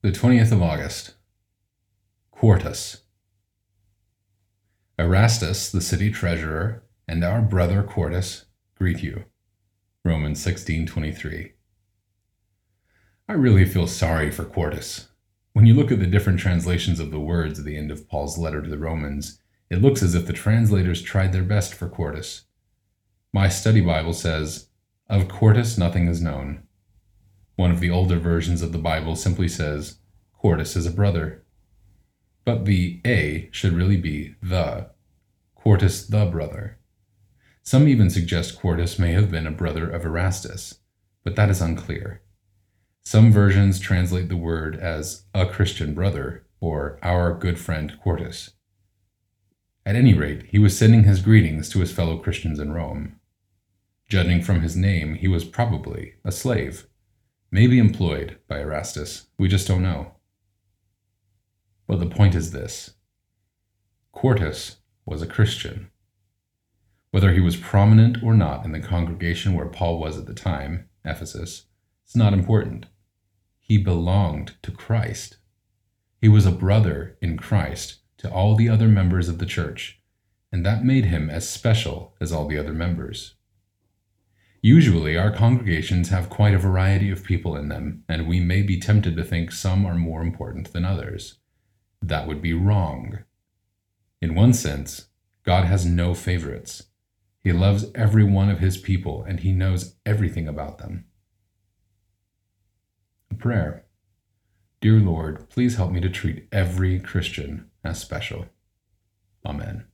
The 20th of August. Quartus. Erastus, the city treasurer, and our brother Quartus greet you. Romans 16:23. I really feel sorry for Quartus. When you look at the different translations of the words at the end of Paul's letter to the Romans, it looks as if the translators tried their best for Quartus. My study Bible says, Of Quartus nothing is known. One of the older versions of the Bible simply says, Quartus is a brother. But the A should really be the. Quartus the brother. Some even suggest Quartus may have been a brother of Erastus, but that is unclear. Some versions translate the word as a Christian brother or our good friend Quartus. At any rate, he was sending his greetings to his fellow Christians in Rome. Judging from his name, he was probably a slave, maybe employed by Erastus. We just don't know. But the point is this Quartus was a Christian. Whether he was prominent or not in the congregation where Paul was at the time, Ephesus, is not important. He belonged to Christ. He was a brother in Christ to all the other members of the church, and that made him as special as all the other members. Usually, our congregations have quite a variety of people in them, and we may be tempted to think some are more important than others. That would be wrong. In one sense, God has no favorites. He loves every one of his people, and he knows everything about them. A prayer. Dear Lord, please help me to treat every Christian as special. Amen.